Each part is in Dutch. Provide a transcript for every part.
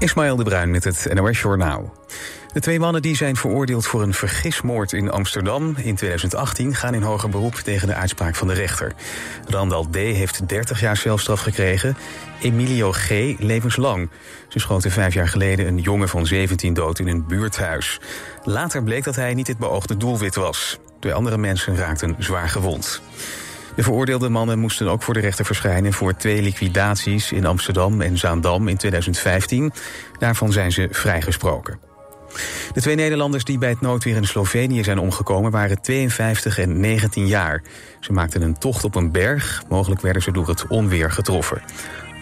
Ismaël de Bruin met het NOS Journaal. De twee mannen die zijn veroordeeld voor een vergismoord in Amsterdam in 2018 gaan in hoger beroep tegen de uitspraak van de rechter. Randal D. heeft 30 jaar celstraf gekregen, Emilio G. levenslang. Ze schoten vijf jaar geleden een jongen van 17 dood in een buurthuis. Later bleek dat hij niet het beoogde doelwit was. Twee andere mensen raakten zwaar gewond. De veroordeelde mannen moesten ook voor de rechter verschijnen voor twee liquidaties in Amsterdam en Zaandam in 2015. Daarvan zijn ze vrijgesproken. De twee Nederlanders die bij het noodweer in Slovenië zijn omgekomen waren 52 en 19 jaar. Ze maakten een tocht op een berg, mogelijk werden ze door het onweer getroffen.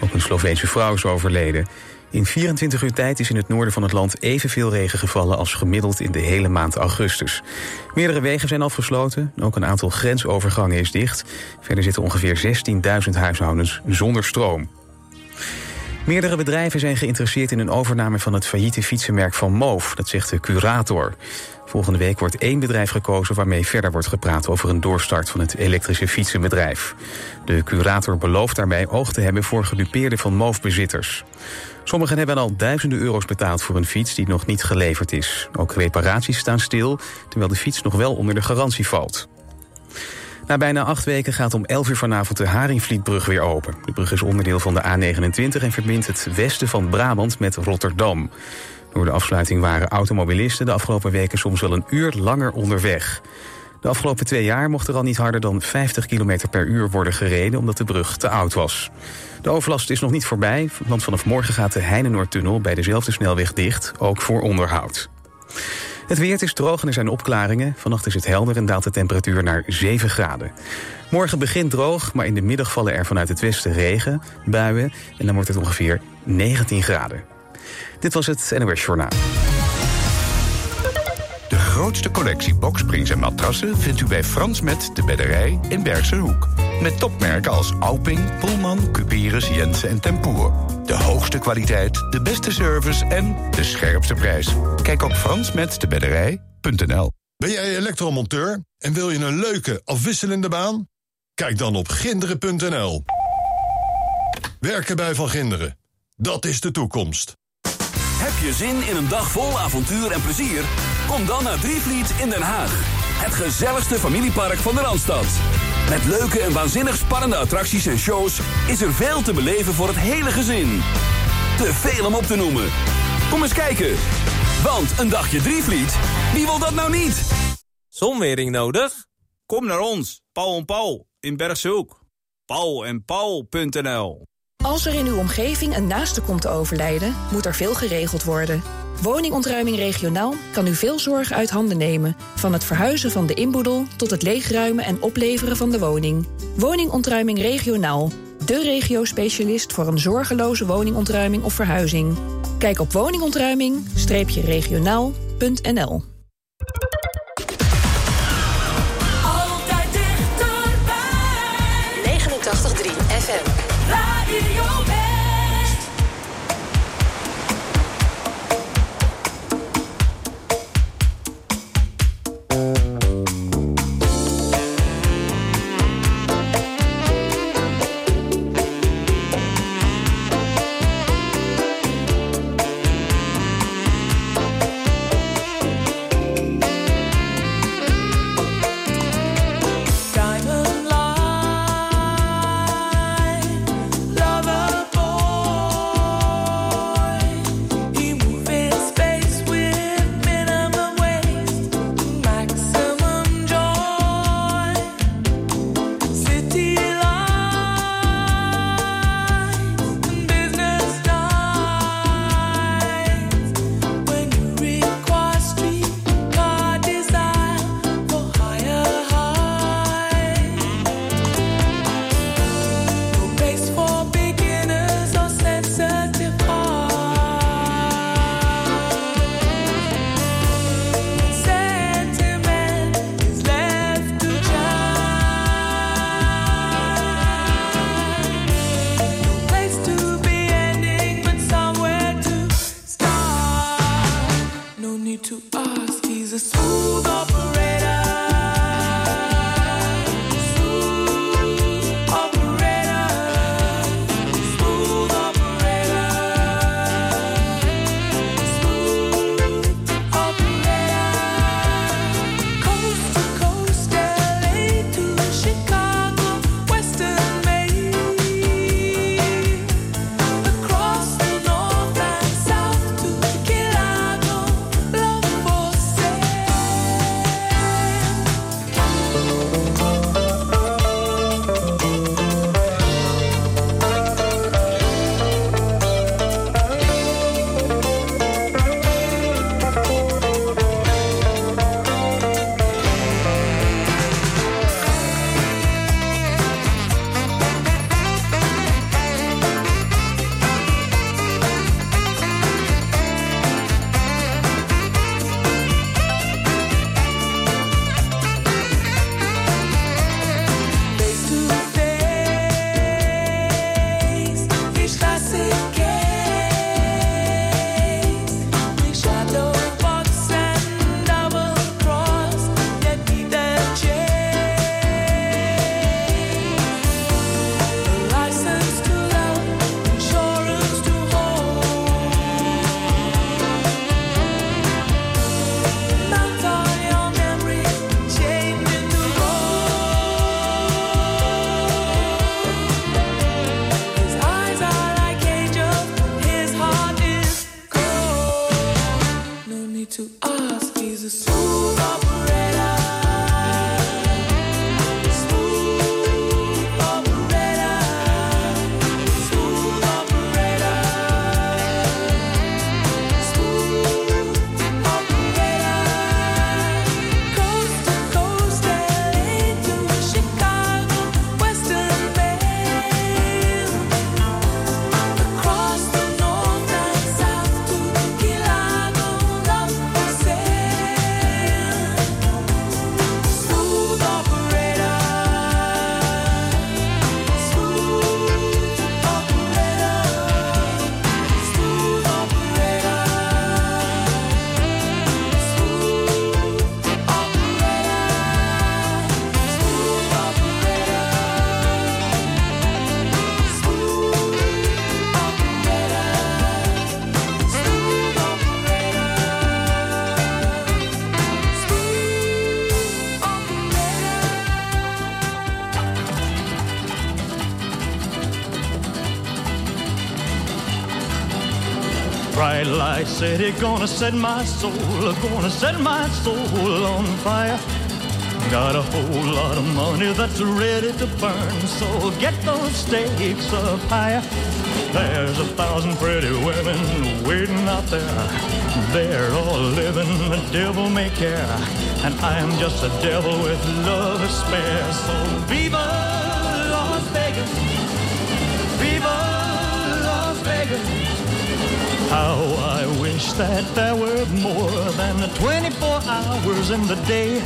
Ook een Sloveense vrouw is overleden. In 24 uur tijd is in het noorden van het land evenveel regen gevallen als gemiddeld in de hele maand augustus. Meerdere wegen zijn afgesloten, ook een aantal grensovergangen is dicht. Verder zitten ongeveer 16.000 huishoudens zonder stroom. Meerdere bedrijven zijn geïnteresseerd in een overname van het failliete fietsenmerk van Moof, dat zegt de curator. Volgende week wordt één bedrijf gekozen waarmee verder wordt gepraat over een doorstart van het elektrische fietsenbedrijf. De curator belooft daarbij oog te hebben voor gedupeerde van Moof-bezitters. Sommigen hebben al duizenden euro's betaald voor een fiets die nog niet geleverd is. Ook reparaties staan stil, terwijl de fiets nog wel onder de garantie valt. Na bijna acht weken gaat om 11 uur vanavond de Haringvlietbrug weer open. De brug is onderdeel van de A29 en verbindt het westen van Brabant met Rotterdam. Door de afsluiting waren automobilisten de afgelopen weken soms wel een uur langer onderweg. De afgelopen twee jaar mocht er al niet harder dan 50 km per uur worden gereden omdat de brug te oud was. De overlast is nog niet voorbij, want vanaf morgen gaat de Heinenoordtunnel bij dezelfde snelweg dicht, ook voor onderhoud. Het weer is droog en er zijn opklaringen. Vannacht is het helder en daalt de temperatuur naar 7 graden. Morgen begint droog, maar in de middag vallen er vanuit het westen regen, buien... en dan wordt het ongeveer 19 graden. Dit was het NOS Journaal. De grootste collectie boksprings en matrassen vindt u bij Frans Met de Bedderij in Bergse Hoek. Met topmerken als Alping, Pullman, Cuperus, Jensen en Tempoer. De hoogste kwaliteit, de beste service en de scherpste prijs. Kijk op fransmetdebedderij.nl Ben jij elektromonteur en wil je een leuke, afwisselende baan? Kijk dan op ginderen.nl. Werken bij Van Ginderen. Dat is de toekomst. Heb je zin in een dag vol avontuur en plezier? Kom dan naar Drievliet in Den Haag. Het gezelligste familiepark van de Randstad. Met leuke en waanzinnig spannende attracties en shows is er veel te beleven voor het hele gezin. Te veel om op te noemen. Kom eens kijken. Want een dagje Drievliet, wie wil dat nou niet? Zonwering nodig? Kom naar ons, Paul en Paul, in Bergshoek. Paul en Paul.nl Als er in uw omgeving een naaste komt te overlijden, moet er veel geregeld worden. Woningontruiming regionaal kan u veel zorg uit handen nemen. Van het verhuizen van de inboedel tot het leegruimen en opleveren van de woning. Woningontruiming regionaal. De regio-specialist voor een zorgeloze woningontruiming of verhuizing. Kijk op woningontruiming-regionaal.nl Bright light city, gonna set my soul, gonna set my soul on fire. Got a whole lot of money that's ready to burn, so get those stakes up higher. There's a thousand pretty women waiting out there. They're all living the devil may care, and I am just a devil with love to spare. So viva How I wish that there were more than 24 hours in the day.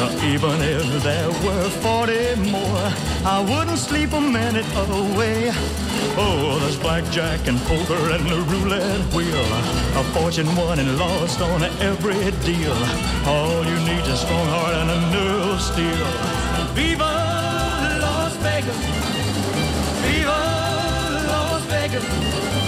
Uh, even if there were 40 more, I wouldn't sleep a minute away. Oh, there's blackjack and poker and the roulette wheel. A fortune won and lost on every deal. All you need is a strong heart and a nerve of steel. Viva Las Vegas! Viva Las Vegas!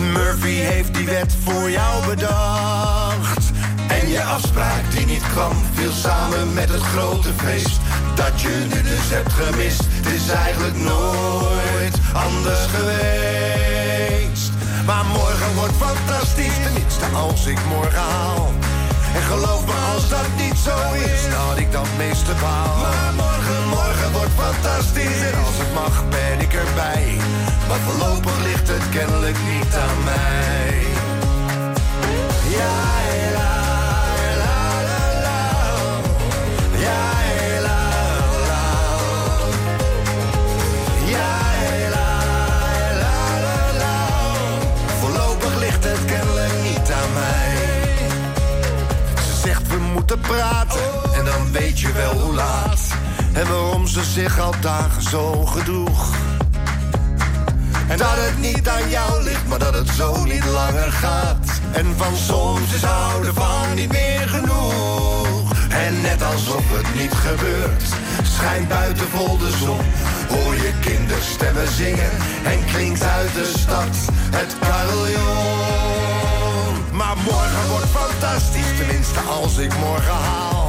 Murphy heeft die wet voor jou bedacht. En je afspraak die niet kwam, viel samen met het grote feest. Dat je nu dus hebt gemist, het is eigenlijk nooit anders geweest. Maar morgen wordt fantastisch, tenminste als ik morgen haal. En geloof me, als dat niet zo is, had ik dan meeste baal. Maar morgen, morgen wordt fantastisch. En als het mag, ben ik erbij. Maar voorlopig ligt het kennelijk niet aan mij. Ja, dagen zo gedroeg. En dat het niet aan jou ligt, maar dat het zo niet langer gaat. En van soms is houden van niet meer genoeg. En net alsof het niet gebeurt, schijnt buiten vol de zon. Hoor je kinderstemmen zingen en klinkt uit de stad het carillon. Maar morgen wordt fantastisch, tenminste als ik morgen haal.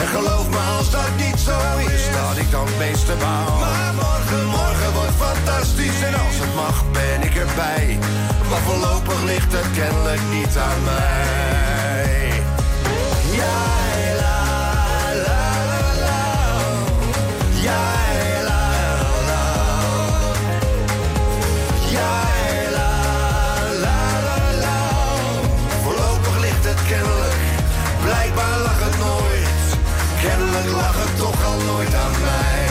En geloof me als dat niet zo is, dat ik dan het meeste baal. Maar morgen, morgen wordt fantastisch en als het mag ben ik erbij. Maar voorlopig ligt het kennelijk niet aan mij. Ja, la, la, la, la. Ja, la, la. Ja, la, la, la, la. Voorlopig ligt het kennelijk, blijkbaar lag het nooit. Kennelijk lag het toch al nooit aan mij.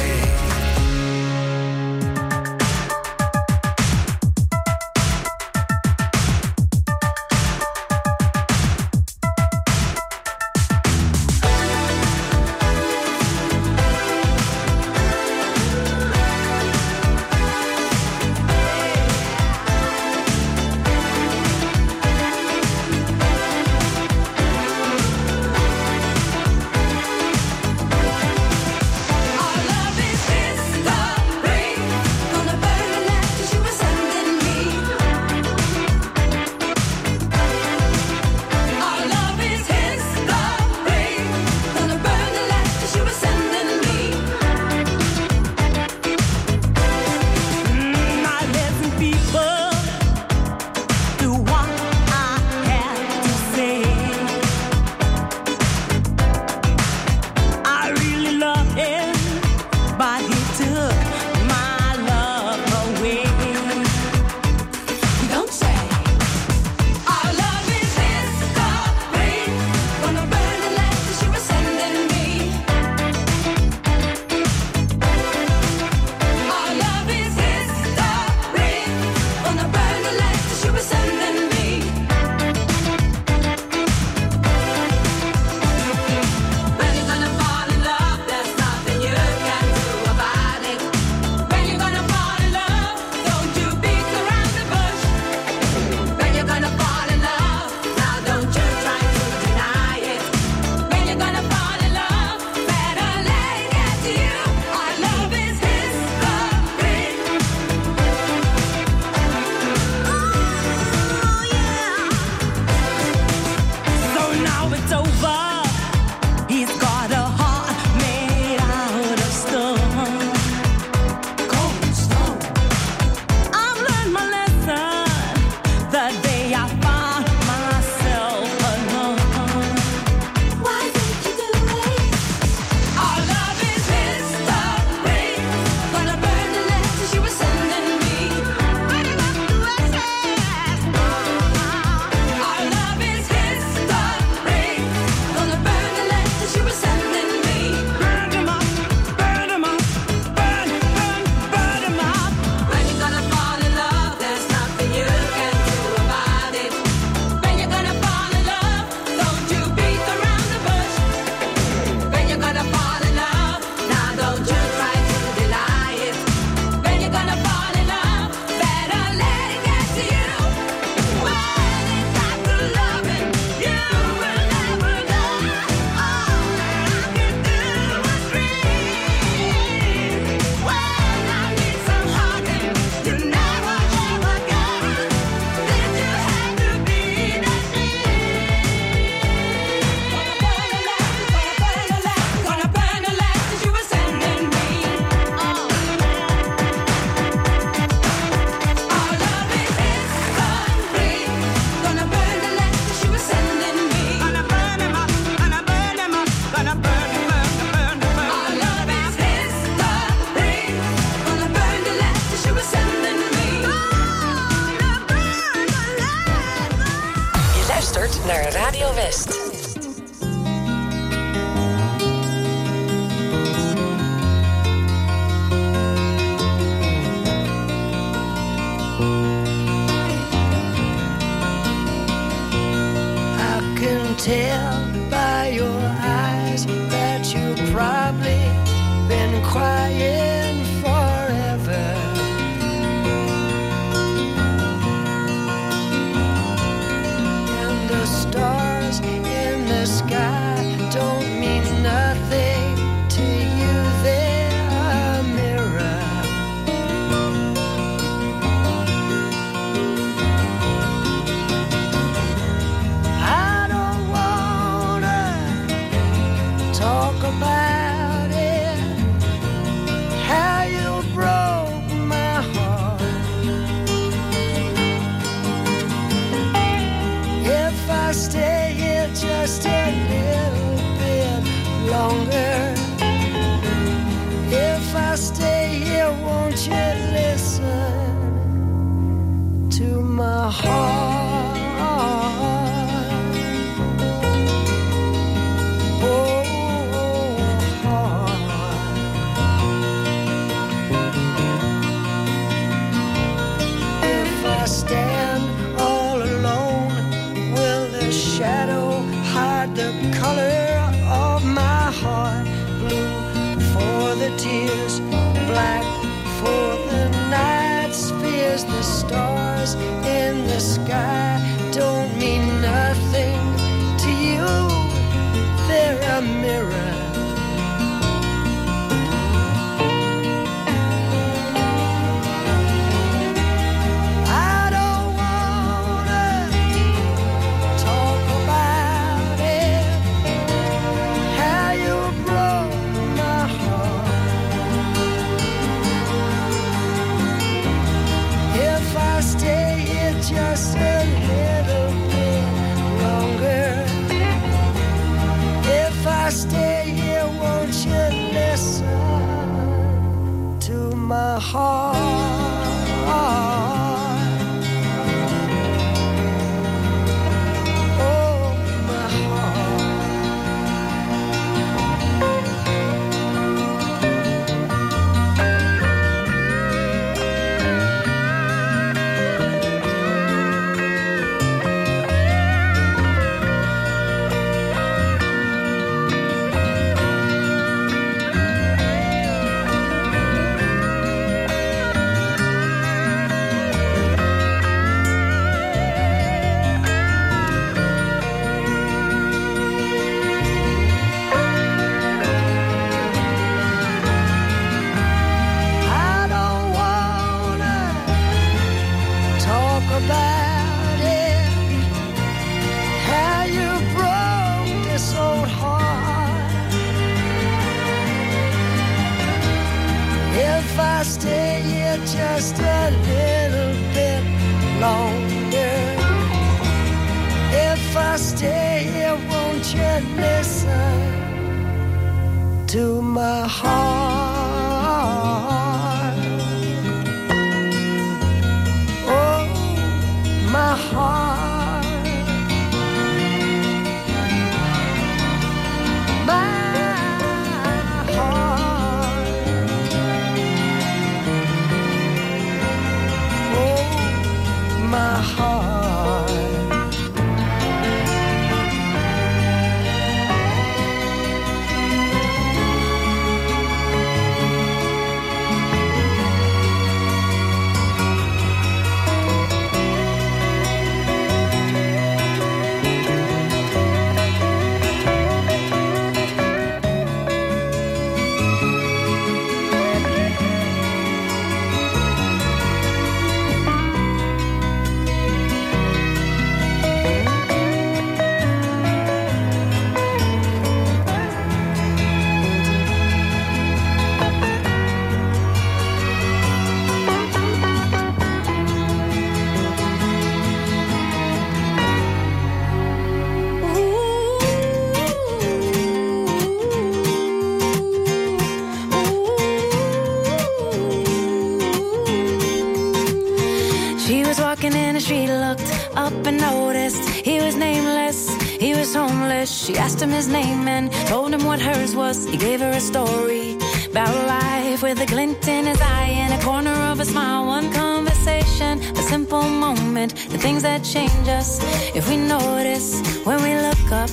Asked him his name and told him what hers was. He gave her a story about life with a glint in his eye and a corner of a smile. One conversation, a simple moment, the things that change us if we notice when we look up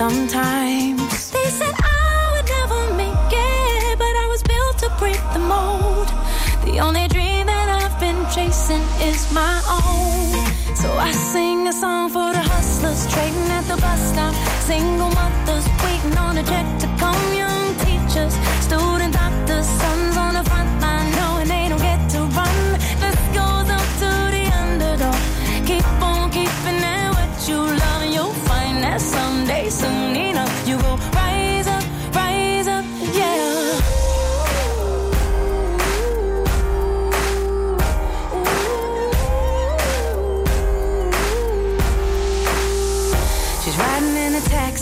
sometimes. They said I would never make it, but I was built to break the mold. The only dream that I've been chasing is my own. So I sing a song for the hustlers trading at the bus stop. Single mothers waiting on a check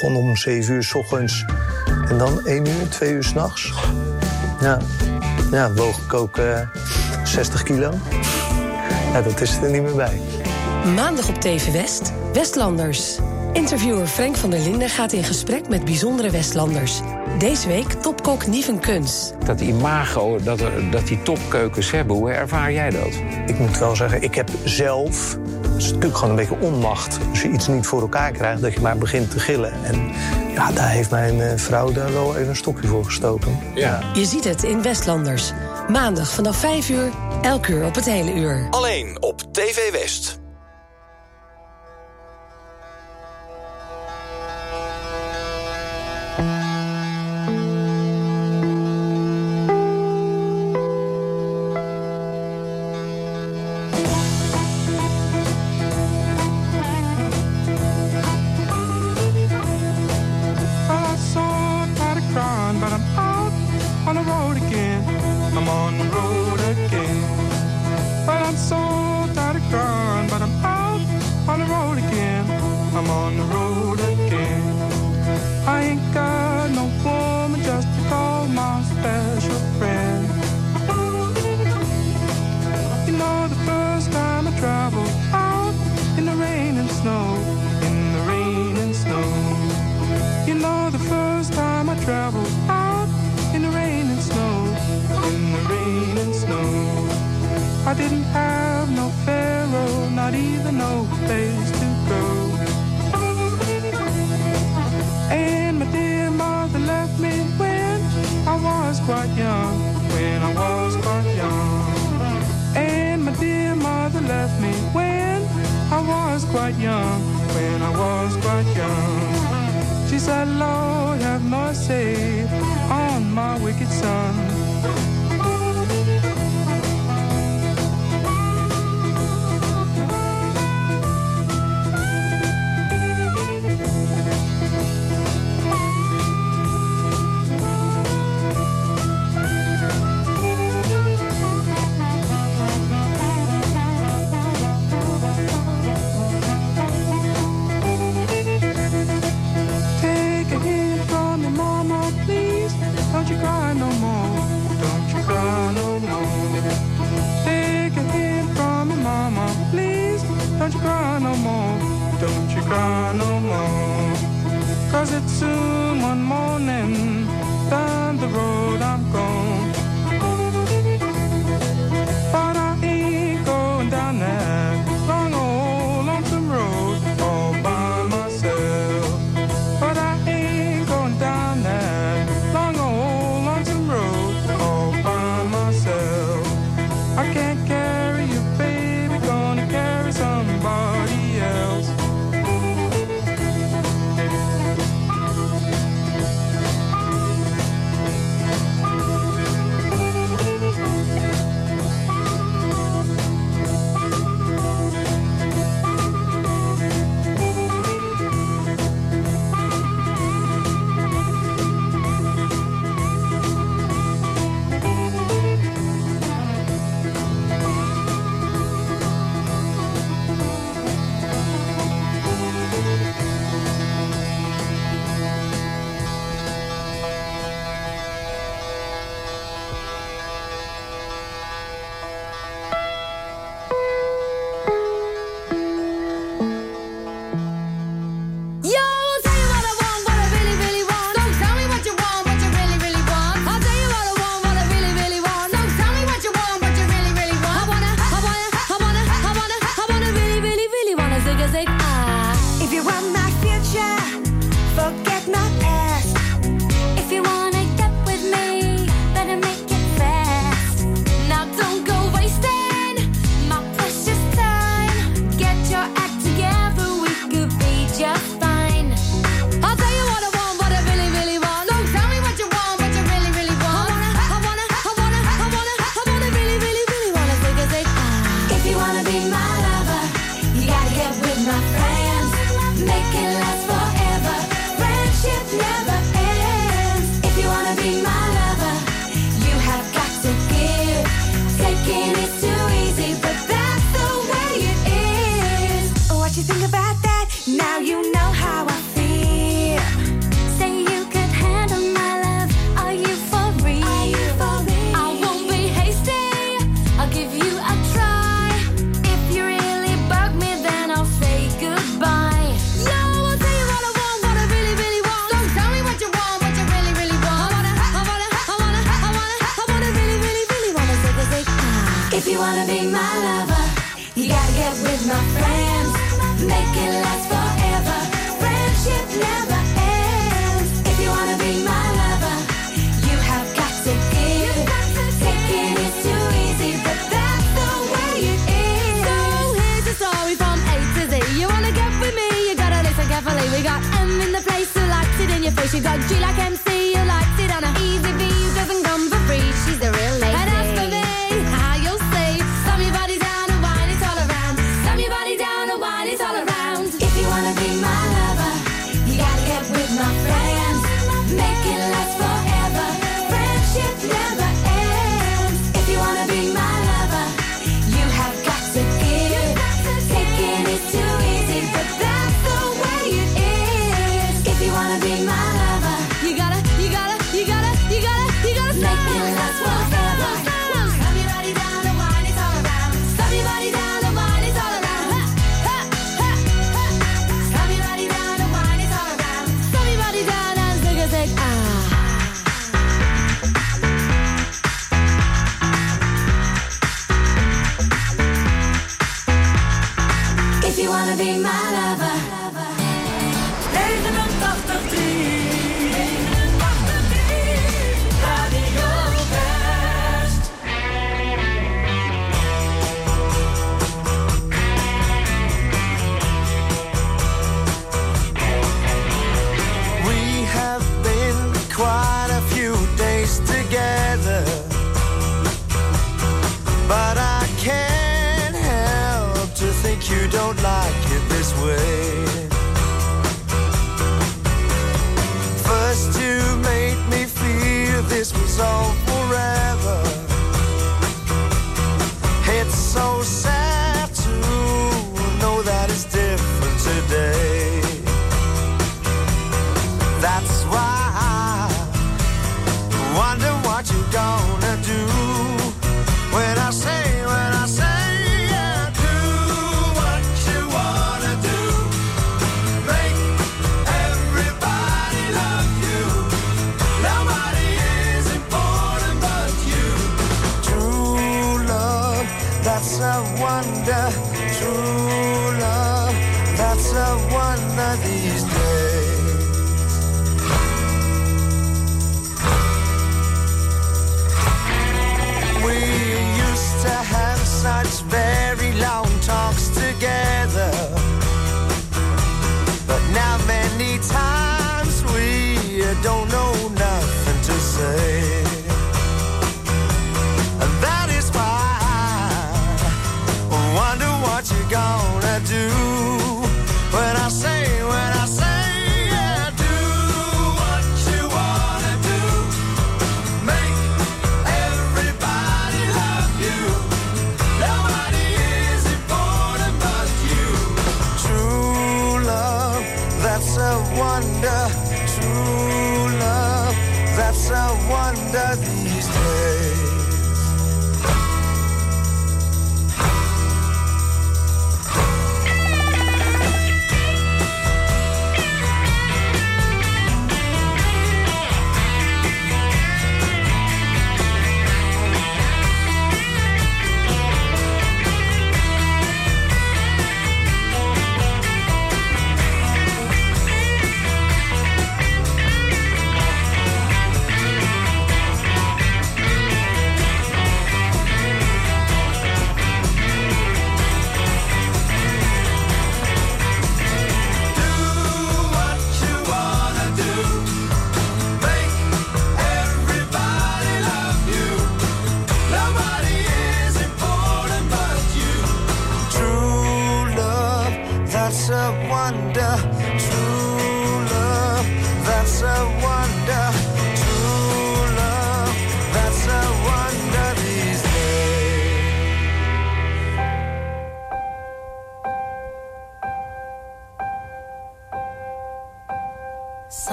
begon om 7 uur s ochtends. En dan 1 uur, 2 uur s'nachts. Ja. ja, woog ik ook 60 kilo. Ja, dat is er niet meer bij. Maandag op TV West, Westlanders. Interviewer Frank van der Linden gaat in gesprek met bijzondere Westlanders. Deze week topkok Nieven Kunst. Dat imago dat, er, dat die topkeukens hebben, hoe ervaar jij dat? Ik moet wel zeggen, ik heb zelf is natuurlijk gewoon een beetje onmacht. Als je iets niet voor elkaar krijgt, dat je maar begint te gillen. En ja, daar heeft mijn eh, vrouw daar wel even een stokje voor gestoken. Ja. Je ziet het in Westlanders. Maandag vanaf 5 uur, elk uur op het hele uur. Alleen op TV West. She said, Lord, have mercy on my wicked son. Cause it's too. I am in the place, so like it in your face. You got G like MC.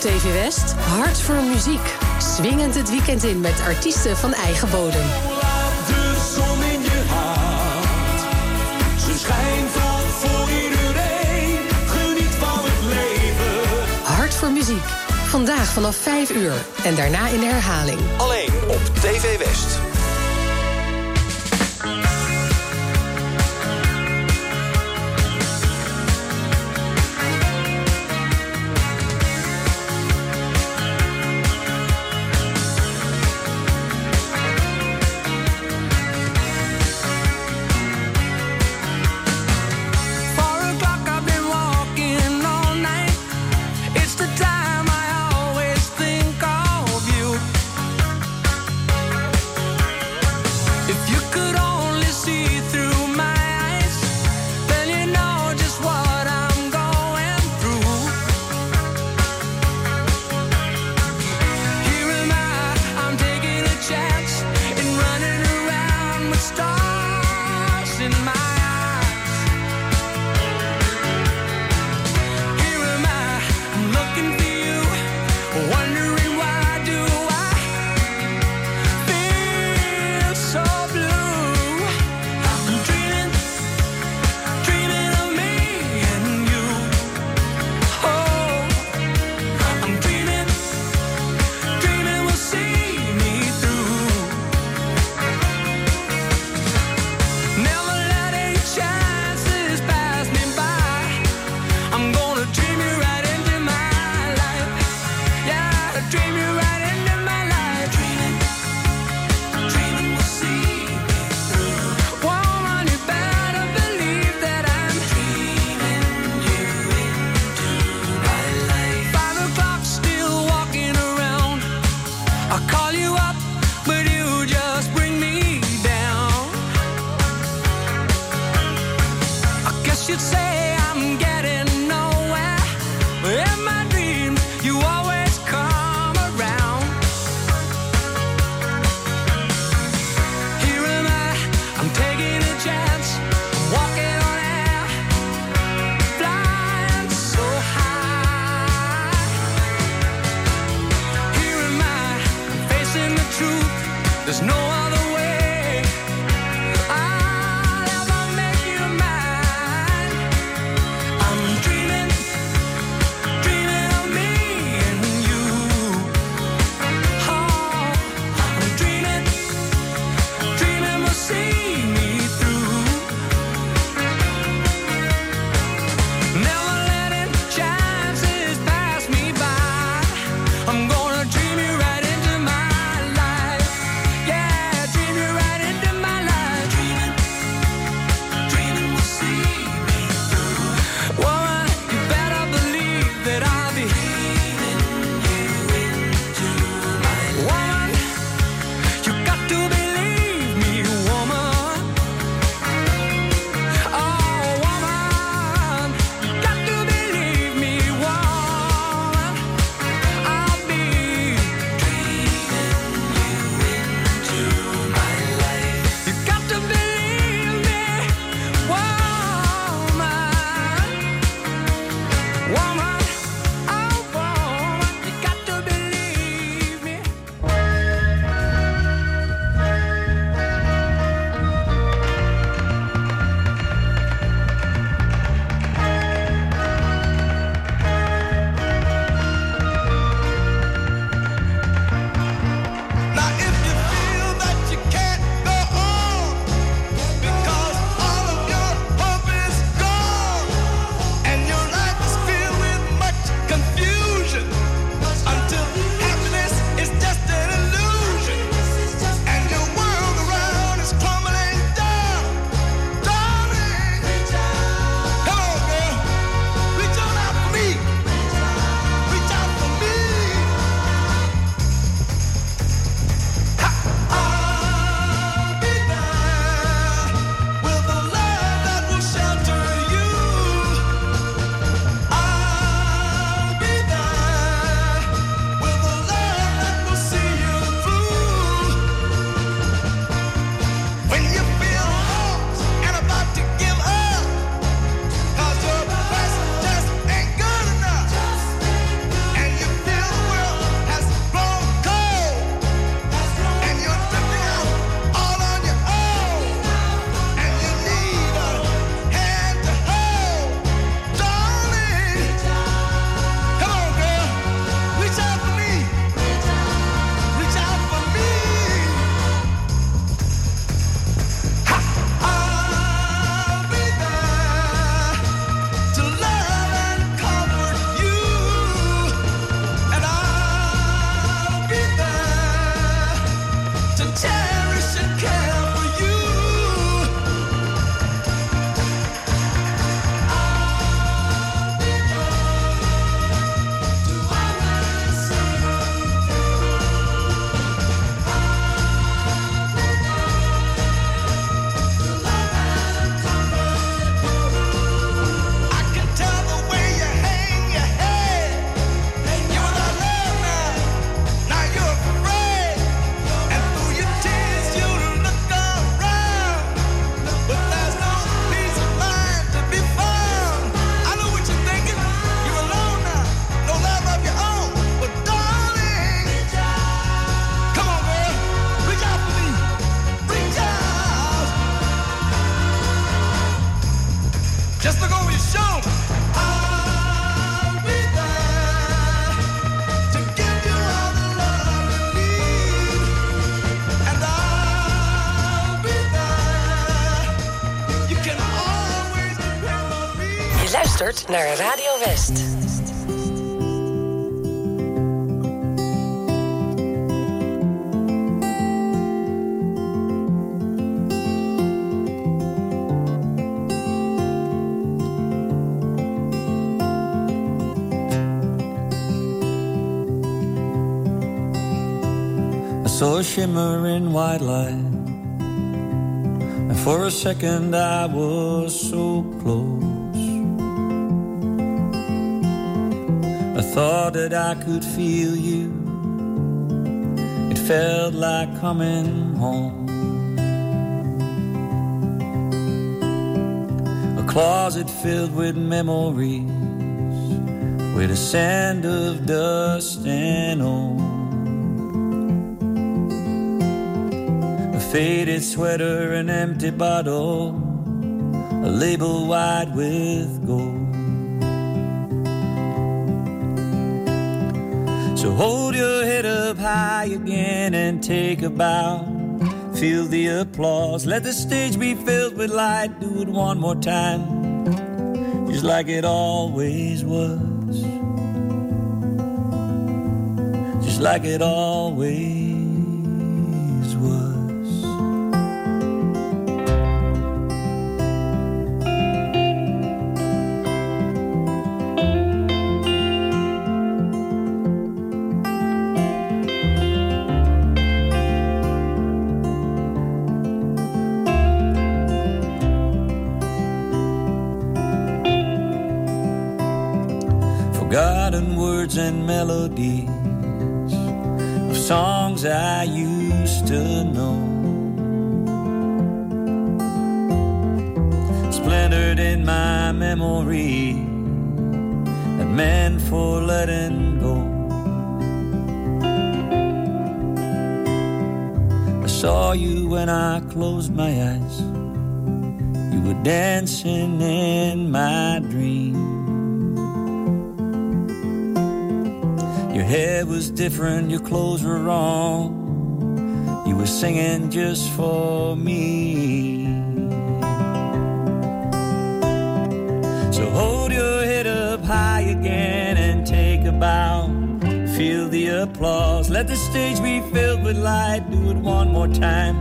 TV West. Hart voor muziek. Swingend het weekend in met artiesten van eigen bodem. Laat de zon in je hart. Ze schijnt voor iedereen. Geniet van het leven. Hart voor muziek. Vandaag vanaf 5 uur en daarna in de herhaling. Alleen op TV West. One I saw a shimmer in white light, and for a second I was so thought that I could feel you. It felt like coming home. A closet filled with memories, with a sand of dust and old. A faded sweater, an empty bottle, a label wide with gold. So hold your head up high again and take a bow. Feel the applause. Let the stage be filled with light. Do it one more time, just like it always was. Just like it always melodies of songs I used to know. Splintered in my memory, that meant for letting go. I saw you when I closed my eyes. You were dancing in my hair was different, your clothes were wrong. You were singing just for me. So hold your head up high again and take a bow. Feel the applause. Let the stage be filled with light. Do it one more time,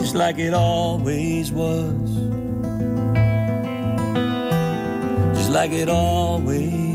just like it always was. Just like it always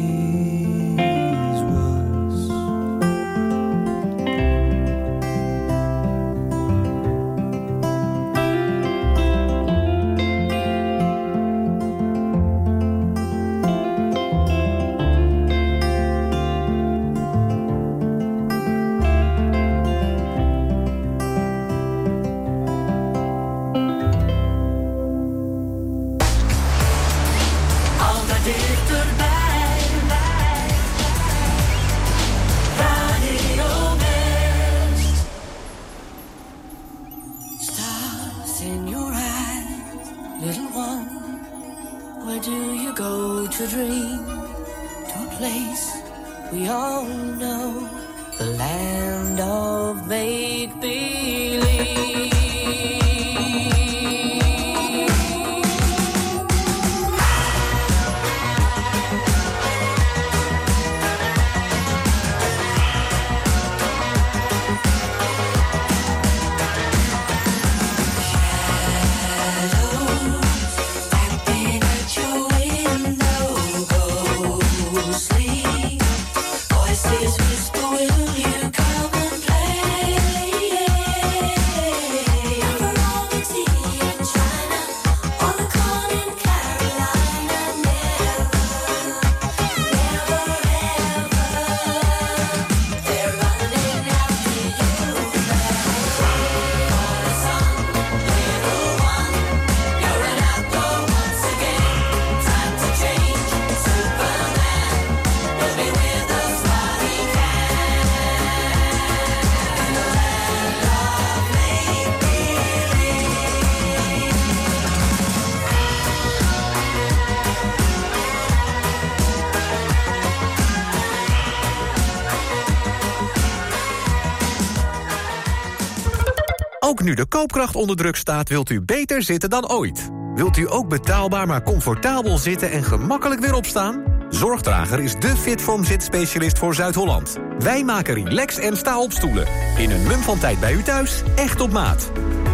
Ook nu de koopkracht onder druk staat, wilt u beter zitten dan ooit. Wilt u ook betaalbaar maar comfortabel zitten en gemakkelijk weer opstaan? Zorgdrager is de Fitform zitspecialist voor Zuid-Holland. Wij maken relax en sta-opstoelen. In een mum van tijd bij u thuis, echt op maat.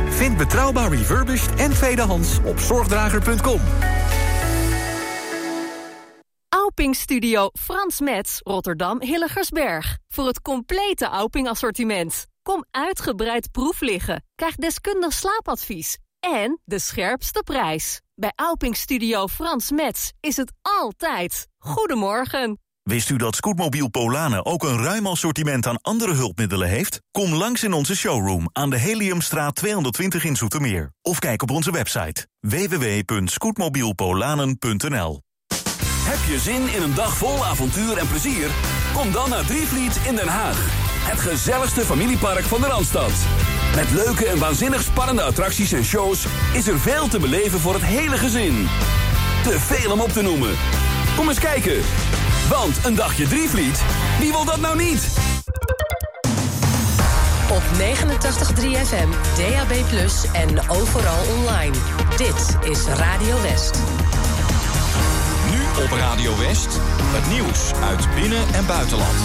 Vind betrouwbaar refurbished en tweedehands op zorgdrager.com. Auping Studio Frans Metz, Rotterdam Hilligersberg. Voor het complete Auping assortiment. Kom uitgebreid proef liggen. Krijg deskundig slaapadvies. En de scherpste prijs. Bij Auping Studio Frans Metz is het altijd. Goedemorgen. Wist u dat Scootmobiel Polanen ook een ruim assortiment aan andere hulpmiddelen heeft? Kom langs in onze showroom aan de Heliumstraat 220 in Zoetermeer. Of kijk op onze website www.scootmobielpolanen.nl Heb je zin in een dag vol avontuur en plezier? Kom dan naar Drievliet in Den Haag. Het gezelligste familiepark van de Randstad. Met leuke en waanzinnig spannende attracties en shows is er veel te beleven voor het hele gezin. Te veel om op te noemen. Kom eens kijken. Want een dagje Drievliet, wie wil dat nou niet? Op 89.3 FM, DAB+, en overal online. Dit is Radio West. Nu op Radio West, het nieuws uit binnen- en buitenland.